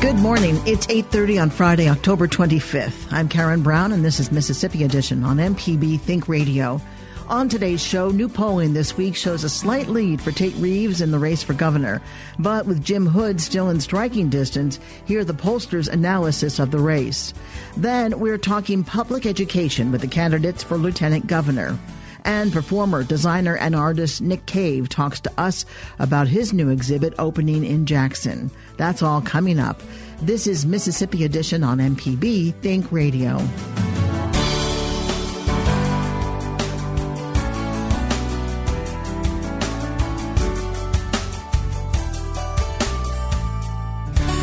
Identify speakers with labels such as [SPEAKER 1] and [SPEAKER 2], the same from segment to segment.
[SPEAKER 1] Good morning. It's 8:30 on Friday, October 25th. I'm Karen Brown and this is Mississippi Edition on MPB Think Radio. On today's show, new polling this week shows a slight lead for Tate Reeves in the race for governor. But with Jim Hood still in striking distance, hear the pollsters' analysis of the race. Then we're talking public education with the candidates for lieutenant governor. And performer, designer, and artist Nick Cave talks to us about his new exhibit opening in Jackson. That's all coming up. This is Mississippi Edition on MPB Think Radio.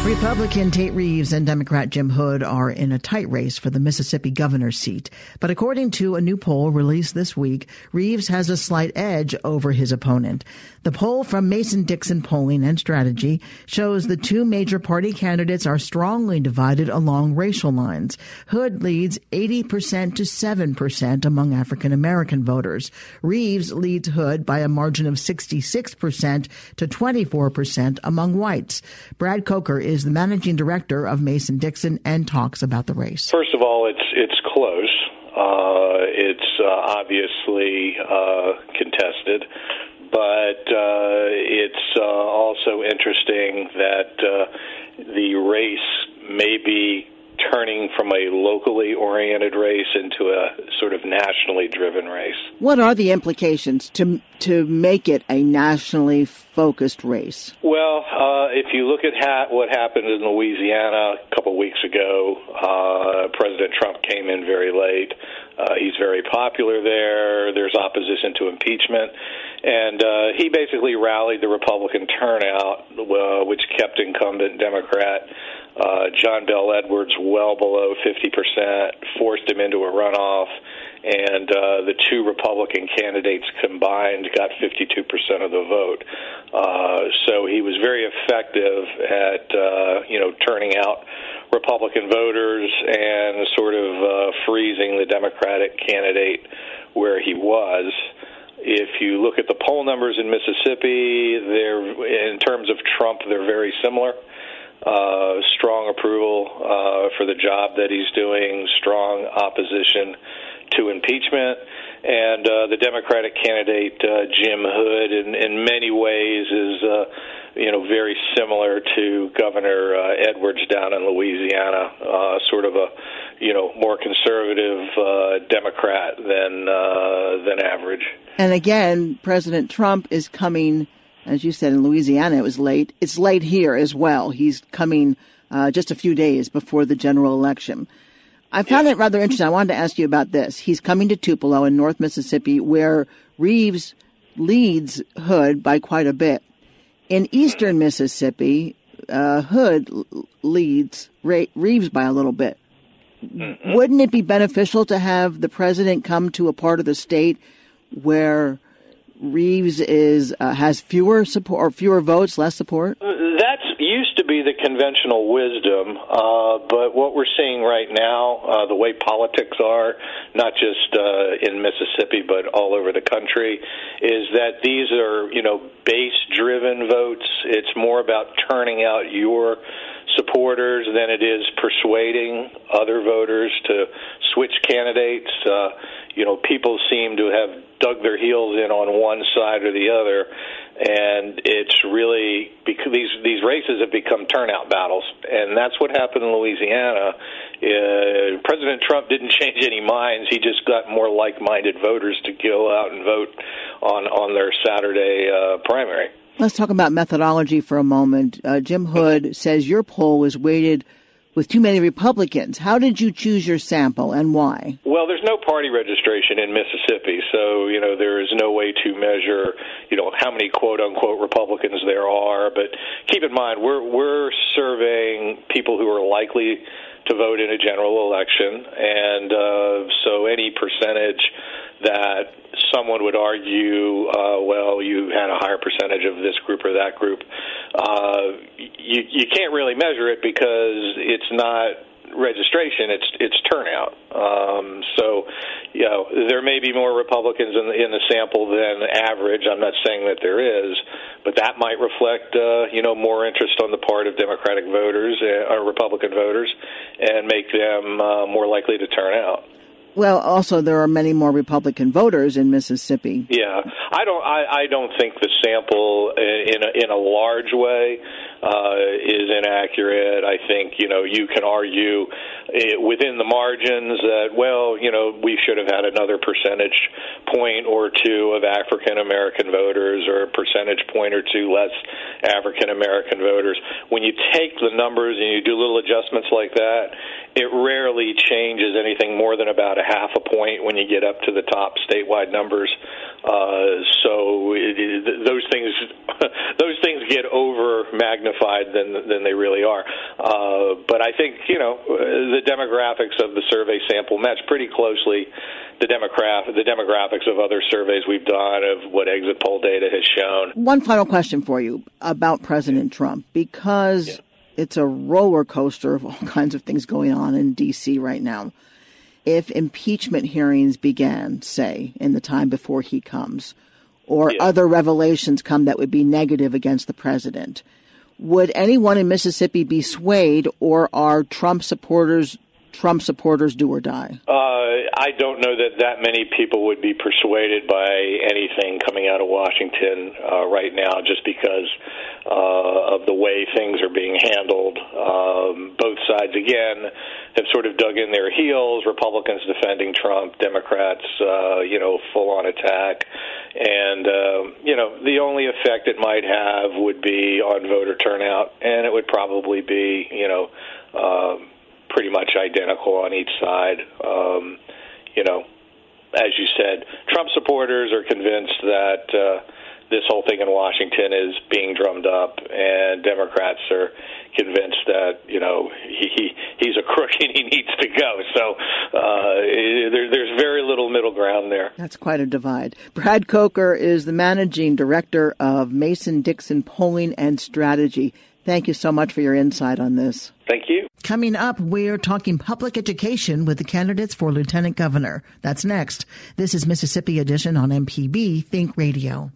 [SPEAKER 1] Republican Tate Reeves and Democrat Jim Hood are in a tight race for the Mississippi governor's seat. But according to a new poll released this week, Reeves has a slight edge over his opponent. The poll from Mason Dixon Polling and Strategy shows the two major party candidates are strongly divided along racial lines. Hood leads 80% to 7% among African American voters. Reeves leads Hood by a margin of 66% to 24% among whites. Brad Coker is is the managing director of Mason Dixon and talks about the race.
[SPEAKER 2] First of all, it's it's close. Uh, it's uh, obviously uh, contested, but uh, it's uh, also interesting that uh, the race may be turning from a locally oriented race into a sort of nationally driven race.
[SPEAKER 1] What are the implications to to make it a nationally focused race?
[SPEAKER 2] Well, uh, if you look at ha- what happened in Louisiana a couple weeks ago, uh, President Trump came in very late. Uh, he's very popular there. There's opposition to impeachment. And uh, he basically rallied the Republican turnout, uh, which kept incumbent Democrat uh, John Bel Edwards well below 50%, forced him into a runoff, and uh, the two Republican candidates combined got 52% of the vote. Uh, so he was very effective at, uh, you know, turning out Republican voters and sort of uh, freezing the Democratic candidate where he was. If you look at the poll numbers in Mississippi, they're in terms of Trump, they're very similar uh, strong approval uh, for the job that he's doing, strong opposition to impeachment. And uh, the Democratic candidate uh, Jim Hood, in, in many ways, is uh, you know very similar to Governor uh, Edwards down in Louisiana, uh, sort of a you know more conservative uh, Democrat than uh, than average.
[SPEAKER 1] And again, President Trump is coming as you said in Louisiana, it was late. It's late here as well. He's coming uh, just a few days before the general election. I found it rather interesting. I wanted to ask you about this. He's coming to Tupelo in North Mississippi, where Reeves leads Hood by quite a bit. In eastern Mississippi, uh, Hood leads Reeves by a little bit. Mm-hmm. Wouldn't it be beneficial to have the president come to a part of the state where Reeves is uh, has fewer support or fewer votes, less support?
[SPEAKER 2] That's used to be the conventional wisdom, uh, but what we're seeing right now, uh, the way politics are, not just uh, in Mississippi but all over the country, is that these are you know base-driven votes. It's more about turning out your supporters than it is persuading other voters to switch candidates. Uh, you know, people seem to have dug their heels in on one side or the other, and it's really because these these races have become turnout battles, and that's what happened in Louisiana. Uh, President Trump didn't change any minds; he just got more like-minded voters to go out and vote on on their Saturday uh, primary.
[SPEAKER 1] Let's talk about methodology for a moment. Uh, Jim Hood says your poll was weighted with too many Republicans. How did you choose your sample and why?
[SPEAKER 2] Well, there's no party registration in Mississippi, so you know there is no way to measure, you know, how many quote unquote Republicans there are. But keep in mind, we're we're surveying people who are likely to vote in a general election, and uh, so any percentage that someone would argue, uh, had a higher percentage of this group or that group. Uh, you you can't really measure it because it's not registration, it's it's turnout. Um, so, you know, there may be more Republicans in the, in the sample than average. I'm not saying that there is, but that might reflect, uh, you know, more interest on the part of Democratic voters uh, or Republican voters, and make them uh, more likely to turn out.
[SPEAKER 1] Well, also there are many more Republican voters in Mississippi.
[SPEAKER 2] Yeah, I don't. I, I don't think the sample uh, in a, in a large way uh, is inaccurate. I think you know you can argue it, within the margins that well you know we should have had another percentage point or two of African American voters or a percentage point or two less African American voters. When you take the numbers and you do little adjustments like that, it rarely changes anything more than about a half a point when you get up to the top statewide numbers. Uh, so it, it, those things those things get over magnified than than they really are. Uh, but I think you know the demographics of the survey sample match pretty closely the demograph the demographics of other surveys we've done of what exit poll data has shown.
[SPEAKER 1] One final question for you about President Trump because. Yeah. It's a roller coaster of all kinds of things going on in D.C. right now if impeachment hearings began, say, in the time before he comes, or yeah. other revelations come that would be negative against the president, would anyone in Mississippi be swayed, or are Trump supporters Trump supporters do or die?
[SPEAKER 2] Uh, I don't know that that many people would be persuaded by anything coming out of Washington uh, right now, just because uh, of the way things are being handled. Um, both sides, again, have sort of dug in their heels. Republicans defending Trump, Democrats, uh, you know, full on attack. And, uh, you know, the only effect it might have would be on voter turnout, and it would probably be, you know, uh, pretty much identical on each side. Um, you know, as you said, Trump supporters are convinced that uh, this whole thing in Washington is being drummed up, and Democrats are convinced that you know he, he he's a crook and he needs to go. So uh, there, there's very little middle ground there.
[SPEAKER 1] That's quite a divide. Brad Coker is the managing director of Mason Dixon Polling and Strategy. Thank you so much for your insight on this.
[SPEAKER 2] Thank you.
[SPEAKER 1] Coming up, we're talking public education with the candidates for lieutenant governor. That's next. This is Mississippi Edition on MPB Think Radio.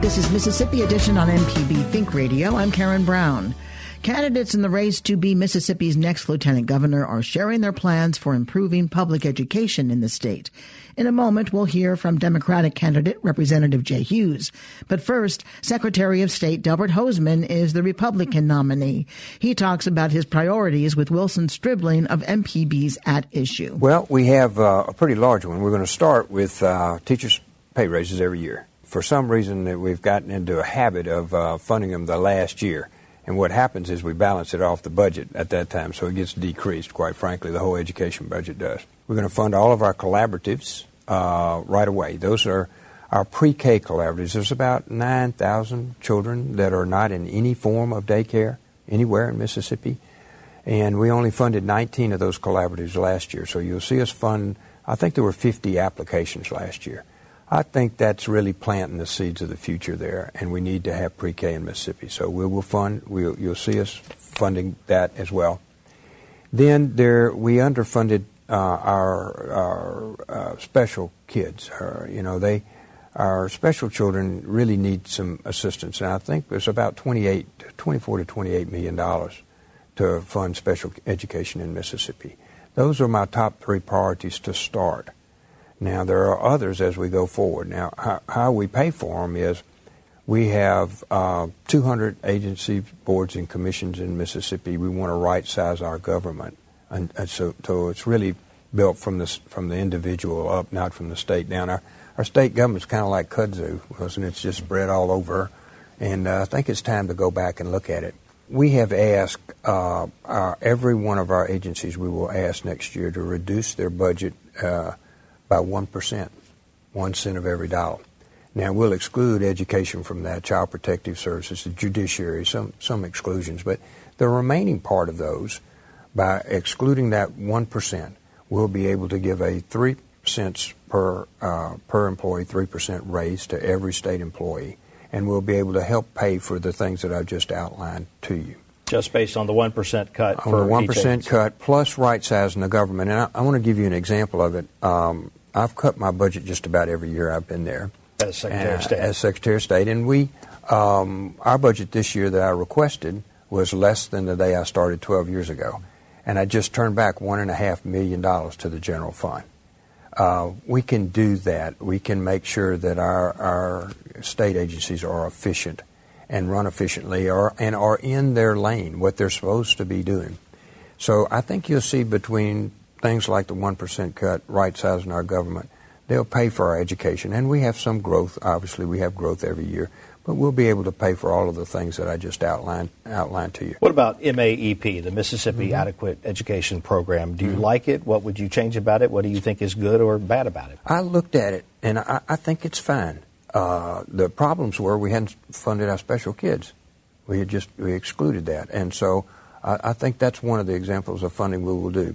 [SPEAKER 1] This is Mississippi Edition on MPB Think Radio. I'm Karen Brown. Candidates in the race to be Mississippi's next lieutenant governor are sharing their plans for improving public education in the state. In a moment, we'll hear from Democratic candidate Representative Jay Hughes. But first, Secretary of State Delbert Hosemann is the Republican nominee. He talks about his priorities with Wilson Stribling of MPB's At Issue.
[SPEAKER 3] Well, we have uh, a pretty large one. We're going to start with uh, teachers' pay raises every year. For some reason, we've gotten into a habit of uh, funding them the last year. And what happens is we balance it off the budget at that time, so it gets decreased, quite frankly. The whole education budget does. We're going to fund all of our collaboratives uh, right away. Those are our pre K collaboratives. There's about 9,000 children that are not in any form of daycare anywhere in Mississippi. And we only funded 19 of those collaboratives last year. So you'll see us fund, I think there were 50 applications last year. I think that's really planting the seeds of the future there, and we need to have pre-K in Mississippi. So we will fund. We'll, you'll see us funding that as well. Then there, we underfunded uh, our, our uh, special kids. Uh, you know, they, our special children really need some assistance, and I think there's about 28, 24 to 28 million dollars to fund special education in Mississippi. Those are my top three priorities to start. Now, there are others as we go forward. Now, how, how we pay for them is we have uh, 200 agency boards and commissions in Mississippi. We want to right size our government. And, and so, so, it's really built from the, from the individual up, not from the state down. Our, our state government's kind of like kudzu, it? It's just spread all over. And uh, I think it's time to go back and look at it. We have asked uh, our, every one of our agencies, we will ask next year to reduce their budget uh, by 1%, one cent of every dollar. Now, we'll exclude education from that, child protective services, the judiciary, some, some exclusions, but the remaining part of those by excluding that 1%, we'll be able to give a 3 cents per, uh, per employee, 3% raise to every state employee. And we'll be able to help pay for the things that I've just outlined to you.
[SPEAKER 4] Just based on the 1% cut
[SPEAKER 3] on the 1% cut plus right sizing the government. And I, I, want to give you an example of it. Um, I've cut my budget just about every year I've been there.
[SPEAKER 4] As Secretary of State.
[SPEAKER 3] As Secretary of State. And we, um, our budget this year that I requested was less than the day I started 12 years ago. And I just turned back $1.5 million to the general fund. Uh, we can do that. We can make sure that our, our state agencies are efficient and run efficiently or, and are in their lane, what they're supposed to be doing. So I think you'll see between things like the 1% cut, right sizing our government, they'll pay for our education. And we have some growth. Obviously, we have growth every year. But we'll be able to pay for all of the things that I just outlined outlined to you.
[SPEAKER 4] What about MAEP, the Mississippi mm-hmm. Adequate Education Program? Do you mm-hmm. like it? What would you change about it? What do you think is good or bad about it?
[SPEAKER 3] I looked at it and I, I think it's fine. Uh, the problems were we hadn't funded our special kids. We had just we excluded that, and so I, I think that's one of the examples of funding we will do.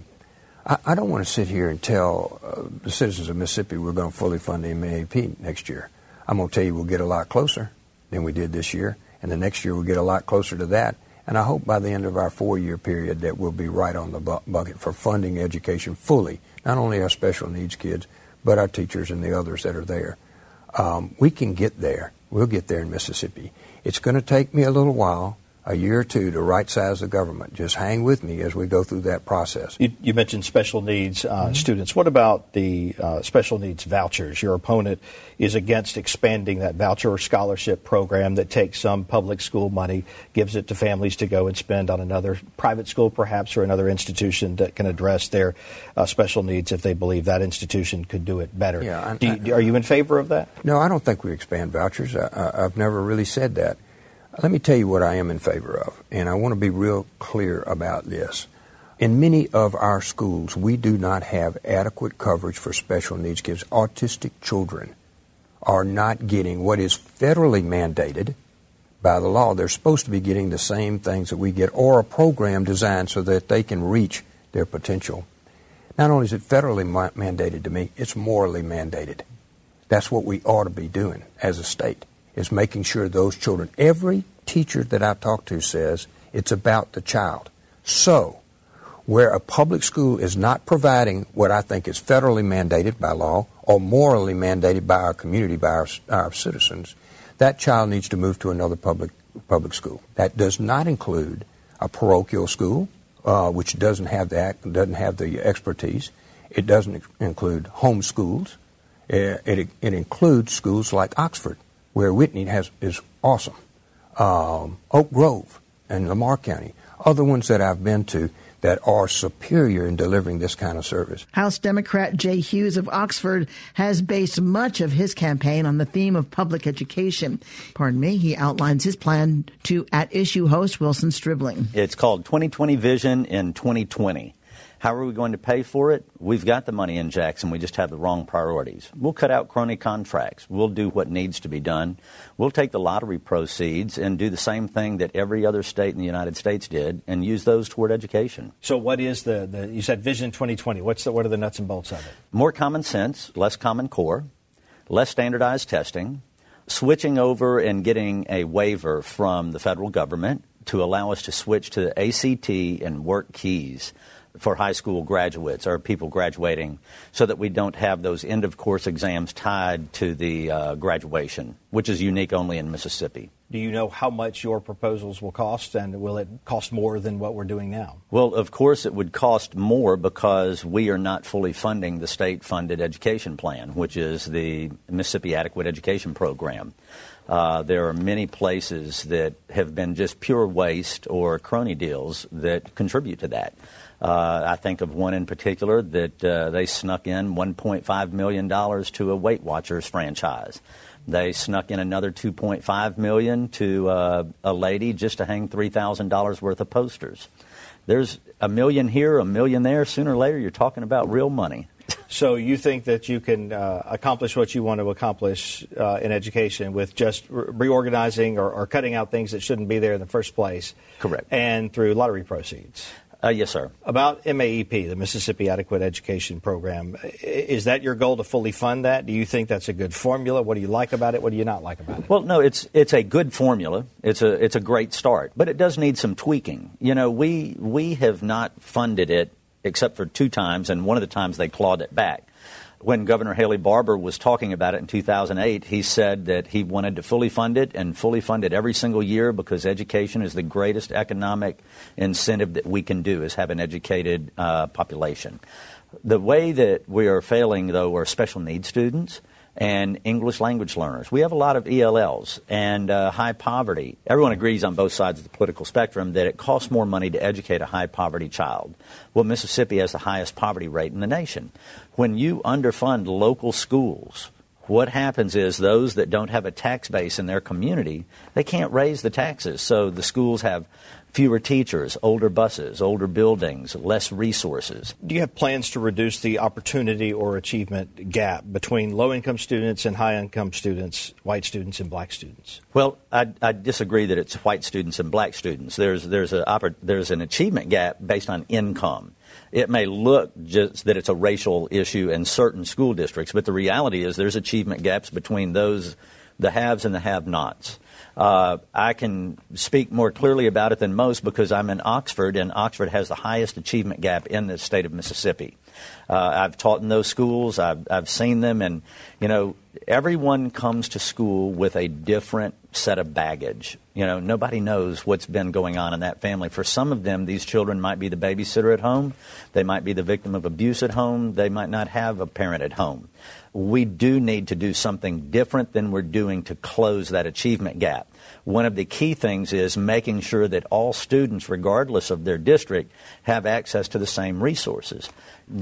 [SPEAKER 3] I, I don't want to sit here and tell uh, the citizens of Mississippi we're going to fully fund the MAEP next year. I'm going to tell you we'll get a lot closer than we did this year, and the next year we'll get a lot closer to that. And I hope by the end of our four-year period that we'll be right on the bu- bucket for funding education fully, not only our special needs kids, but our teachers and the others that are there. Um, we can get there. We'll get there in Mississippi. It's going to take me a little while, a year or two, to right size the government. Just hang with me as we go through that process.
[SPEAKER 4] You, you mentioned special needs uh, mm-hmm. students. What about the uh, special needs vouchers? Your opponent is against expanding that voucher or scholarship program that takes some public school money, gives it to families to go and spend on another private school, perhaps, or another institution that can address their uh, special needs if they believe that institution could do it better. Yeah, I, you, are you in favor of that?
[SPEAKER 3] No, I don't think we expand vouchers. I, I've never really said that. Let me tell you what I am in favor of, and I want to be real clear about this. In many of our schools, we do not have adequate coverage for special needs kids. Autistic children are not getting what is federally mandated by the law. They're supposed to be getting the same things that we get, or a program designed so that they can reach their potential. Not only is it federally ma- mandated to me, it's morally mandated. That's what we ought to be doing as a state is making sure those children, every teacher that I talk to says it's about the child. So, where a public school is not providing what I think is federally mandated by law or morally mandated by our community, by our, our citizens, that child needs to move to another public public school. That does not include a parochial school, uh, which doesn't have that doesn't have the expertise. It doesn't include home schools. It, it, it includes schools like Oxford, where Whitney has is awesome. Um, Oak Grove and Lamar County, other ones that I've been to that are superior in delivering this kind of service.
[SPEAKER 1] House Democrat Jay Hughes of Oxford has based much of his campaign on the theme of public education. Pardon me, he outlines his plan to at issue host Wilson Stribling.
[SPEAKER 5] It's called 2020 Vision in 2020. How are we going to pay for it? We've got the money in Jackson. We just have the wrong priorities. We'll cut out crony contracts. We'll do what needs to be done. We'll take the lottery proceeds and do the same thing that every other state in the United States did and use those toward education.
[SPEAKER 4] So, what is the, the you said Vision 2020? What's the, what are the nuts and bolts of it?
[SPEAKER 5] More common sense, less common core, less standardized testing, switching over and getting a waiver from the federal government to allow us to switch to ACT and WorkKeys for high school graduates or people graduating so that we don't have those end of course exams tied to the uh, graduation, which is unique only in Mississippi.
[SPEAKER 4] Do you know how much your proposals will cost, and will it cost more than what we're doing now?
[SPEAKER 5] Well, of course, it would cost more because we are not fully funding the state funded education plan, which is the Mississippi Adequate Education Program. Uh, there are many places that have been just pure waste or crony deals that contribute to that. Uh, I think of one in particular that uh, they snuck in $1.5 million to a Weight Watchers franchise. They snuck in another 2.5 million to uh, a lady just to hang $3,000 worth of posters. There's a million here, a million there. Sooner or later, you're talking about real money.
[SPEAKER 4] So you think that you can uh, accomplish what you want to accomplish uh, in education with just re- reorganizing or, or, cutting out things that shouldn't be there in the first place?
[SPEAKER 5] Correct.
[SPEAKER 4] And through lottery proceeds.
[SPEAKER 5] Uh, yes, sir.
[SPEAKER 4] About MAEP, the Mississippi Adequate Education Program, is that your goal to fully fund that? Do you think that's a good formula? What do you like about it? What do you not like about it?
[SPEAKER 5] Well, no, it's it's a good formula. It's a it's a great start, but it does need some tweaking. You know, we we have not funded it except for two times, and one of the times they clawed it back when Governor Haley Barbour was talking about it in 2008, he said that he wanted to fully fund it and fully fund it every single year because education is the greatest economic incentive that we can do is have an educated uh, population. The way that we are failing, though, are special needs students and English language learners. We have a lot of ELLs and uh, high poverty. Everyone agrees on both sides of the political spectrum that it costs more money to educate a high poverty child. Well, Mississippi has the highest poverty rate in the nation. When you underfund local schools, what happens is those that don't have a tax base in their community, they can't raise the taxes. So the schools have fewer teachers, older buses, older buildings, less resources.
[SPEAKER 4] Do you have plans to reduce the opportunity or achievement gap between low income students and high income students, white students and black students?
[SPEAKER 5] Well, I, I disagree that it's white students and black students. There's, there's, a, there's an achievement gap based on income. It may look just that it's a racial issue in certain school districts, but the reality is there's achievement gaps between those, the haves and the have nots. Uh, I can speak more clearly about it than most because I'm in Oxford, and Oxford has the highest achievement gap in the state of Mississippi. Uh, I've taught in those schools. I've, I've seen them, and you know, everyone comes to school with a different set of baggage. You know, nobody knows what's been going on in that family. For some of them, these children might be the babysitter at home. They might be the victim of abuse at home. They might not have a parent at home we do need to do something different than we're doing to close that achievement gap. One of the key things is making sure that all students, regardless of their district, have access to the same resources.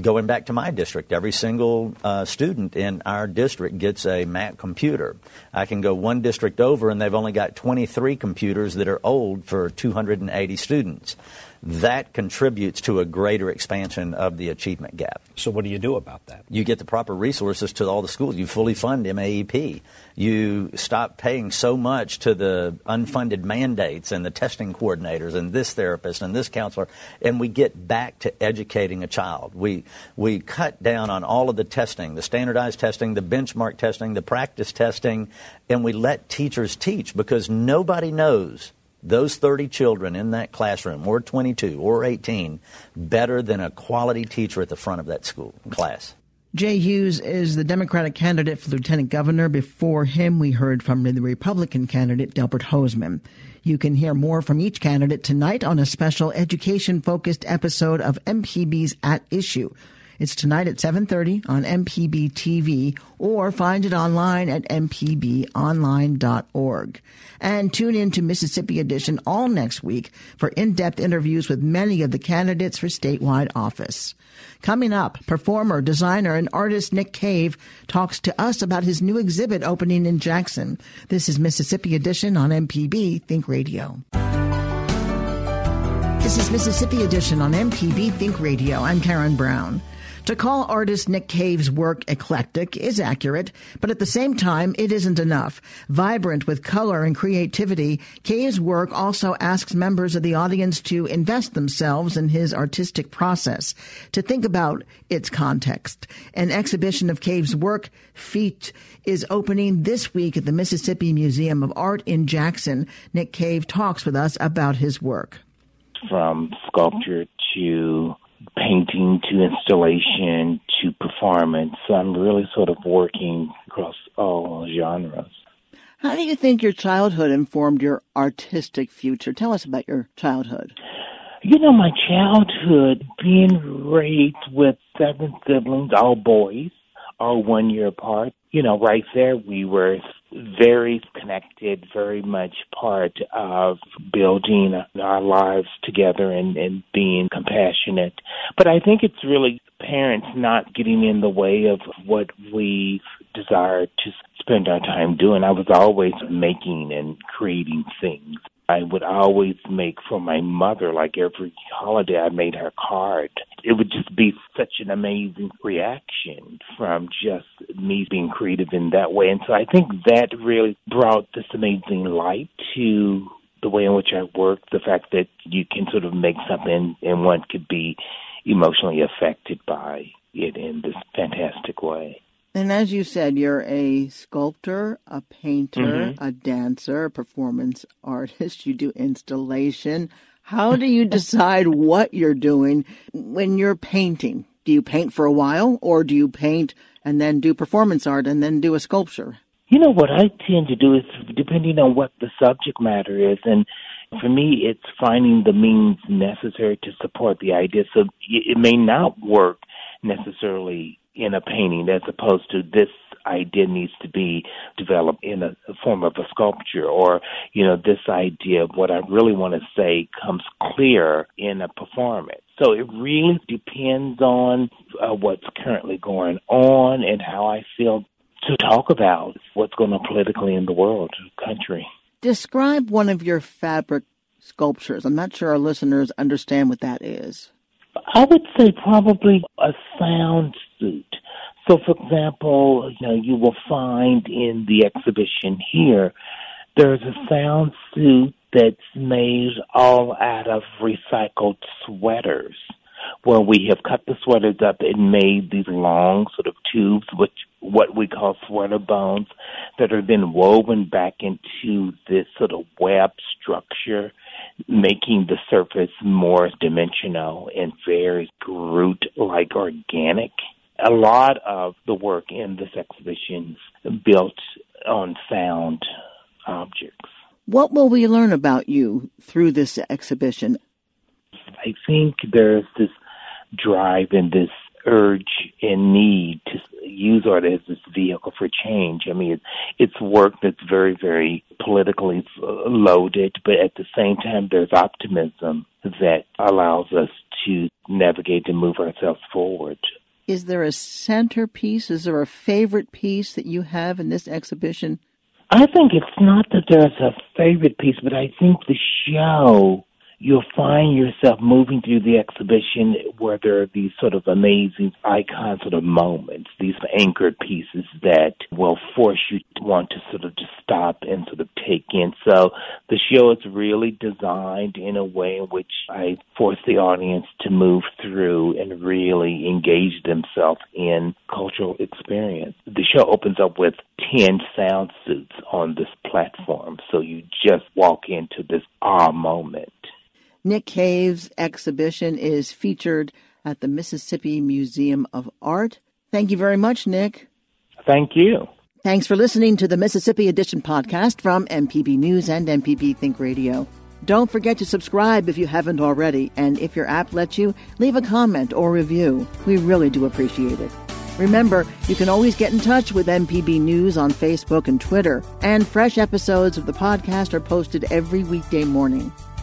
[SPEAKER 5] Going back to my district, every single uh, student in our district gets a Mac computer. I can go one district over and they've only got 23 computers that are old for 280 students that contributes to a greater expansion of the achievement gap.
[SPEAKER 4] So, what do you do about that?
[SPEAKER 5] You get the proper resources to all the schools. You fully fund MAEP. You stop paying so much to the unfunded mandates and the testing coordinators and this therapist and this counselor, and we get back to educating a child. We, we cut down on all of the testing, the standardized testing, the benchmark testing, the practice testing, and we let teachers teach because nobody knows those 30 children in that classroom, or 22, or 18, better than a quality teacher at the front of that school class.
[SPEAKER 1] Jay Hughes is the Democratic candidate for lieutenant governor. Before him, we heard from the Republican candidate, Delbert Hosemann. You can hear more from each candidate tonight on a special education focused episode of MPB's At Issue. It's tonight at 7:30 on MPB TV or find it online at mpbonline.org. And tune in to Mississippi Edition all next week for in-depth interviews with many of the candidates for statewide office. Coming up, performer, designer, and artist Nick Cave talks to us about his new exhibit opening in Jackson. This is Mississippi Edition on MPB Think Radio. This is Mississippi Edition on MPB Think Radio. I'm Karen Brown. To call artist Nick Cave's work eclectic is accurate, but at the same time, it isn't enough. Vibrant with color and creativity, Cave's work also asks members of the audience to invest themselves in his artistic process, to think about its context. An exhibition of Cave's work, Feat, is opening this week at the Mississippi Museum of Art in Jackson. Nick Cave talks with us about his work.
[SPEAKER 6] From sculpture to painting to installation to performance. So I'm really sort of working across all genres.
[SPEAKER 1] How do you think your childhood informed your artistic future? Tell us about your childhood.
[SPEAKER 6] You know, my childhood, being raised with seven siblings, all boys, all one year apart, you know, right there we were very connected, very much part of building our lives together and, and being compassionate. But I think it's really parents not getting in the way of what we desire to spend our time doing. I was always making and creating things. I would always make for my mother, like every holiday, I made her card. It would just be such an amazing reaction from just me being creative in that way. And so I think that really brought this amazing light to the way in which I work, the fact that you can sort of make something and one could be emotionally affected by it in this fantastic way.
[SPEAKER 1] And as you said, you're a sculptor, a painter, mm-hmm. a dancer, a performance artist. You do installation. How do you decide what you're doing when you're painting? Do you paint for a while or do you paint and then do performance art and then do a sculpture?
[SPEAKER 6] You know, what I tend to do is depending on what the subject matter is. And for me, it's finding the means necessary to support the idea. So it may not work necessarily in a painting as opposed to this idea needs to be developed in a, a form of a sculpture or you know this idea of what i really want to say comes clear in a performance. So it really depends on uh, what's currently going on and how i feel to talk about what's going on politically in the world country.
[SPEAKER 1] Describe one of your fabric sculptures. I'm not sure our listeners understand what that is.
[SPEAKER 6] I would say probably a sound So, for example, you know, you will find in the exhibition here, there's a sound suit that's made all out of recycled sweaters, where we have cut the sweaters up and made these long sort of tubes, which what we call sweater bones, that are then woven back into this sort of web structure making the surface more dimensional and very Groot like organic. A lot of the work in this exhibition built on found objects.
[SPEAKER 1] What will we learn about you through this exhibition?
[SPEAKER 6] I think there's this drive and this urge and need to use art as this vehicle for change. I mean, it's work that's very, very politically loaded, but at the same time, there's optimism that allows us to navigate and move ourselves forward.
[SPEAKER 1] Is there a centerpiece? Is there a favorite piece that you have in this exhibition?
[SPEAKER 6] I think it's not that there's a favorite piece, but I think the show you'll find yourself moving through the exhibition where there are these sort of amazing icon sort of moments, these anchored pieces that will force you to want to sort of just stop and sort of take in. So the show is really designed in a way in which I force the audience to move through and really engage themselves in cultural experience. The show opens up with 10 sound suits on this platform. So you just walk into this ah moment.
[SPEAKER 1] Nick Cave's exhibition is featured at the Mississippi Museum of Art. Thank you very much, Nick.
[SPEAKER 6] Thank you.
[SPEAKER 1] Thanks for listening to the Mississippi Edition podcast from MPB News and MPB Think Radio. Don't forget to subscribe if you haven't already, and if your app lets you, leave a comment or review. We really do appreciate it. Remember, you can always get in touch with MPB News on Facebook and Twitter, and fresh episodes of the podcast are posted every weekday morning.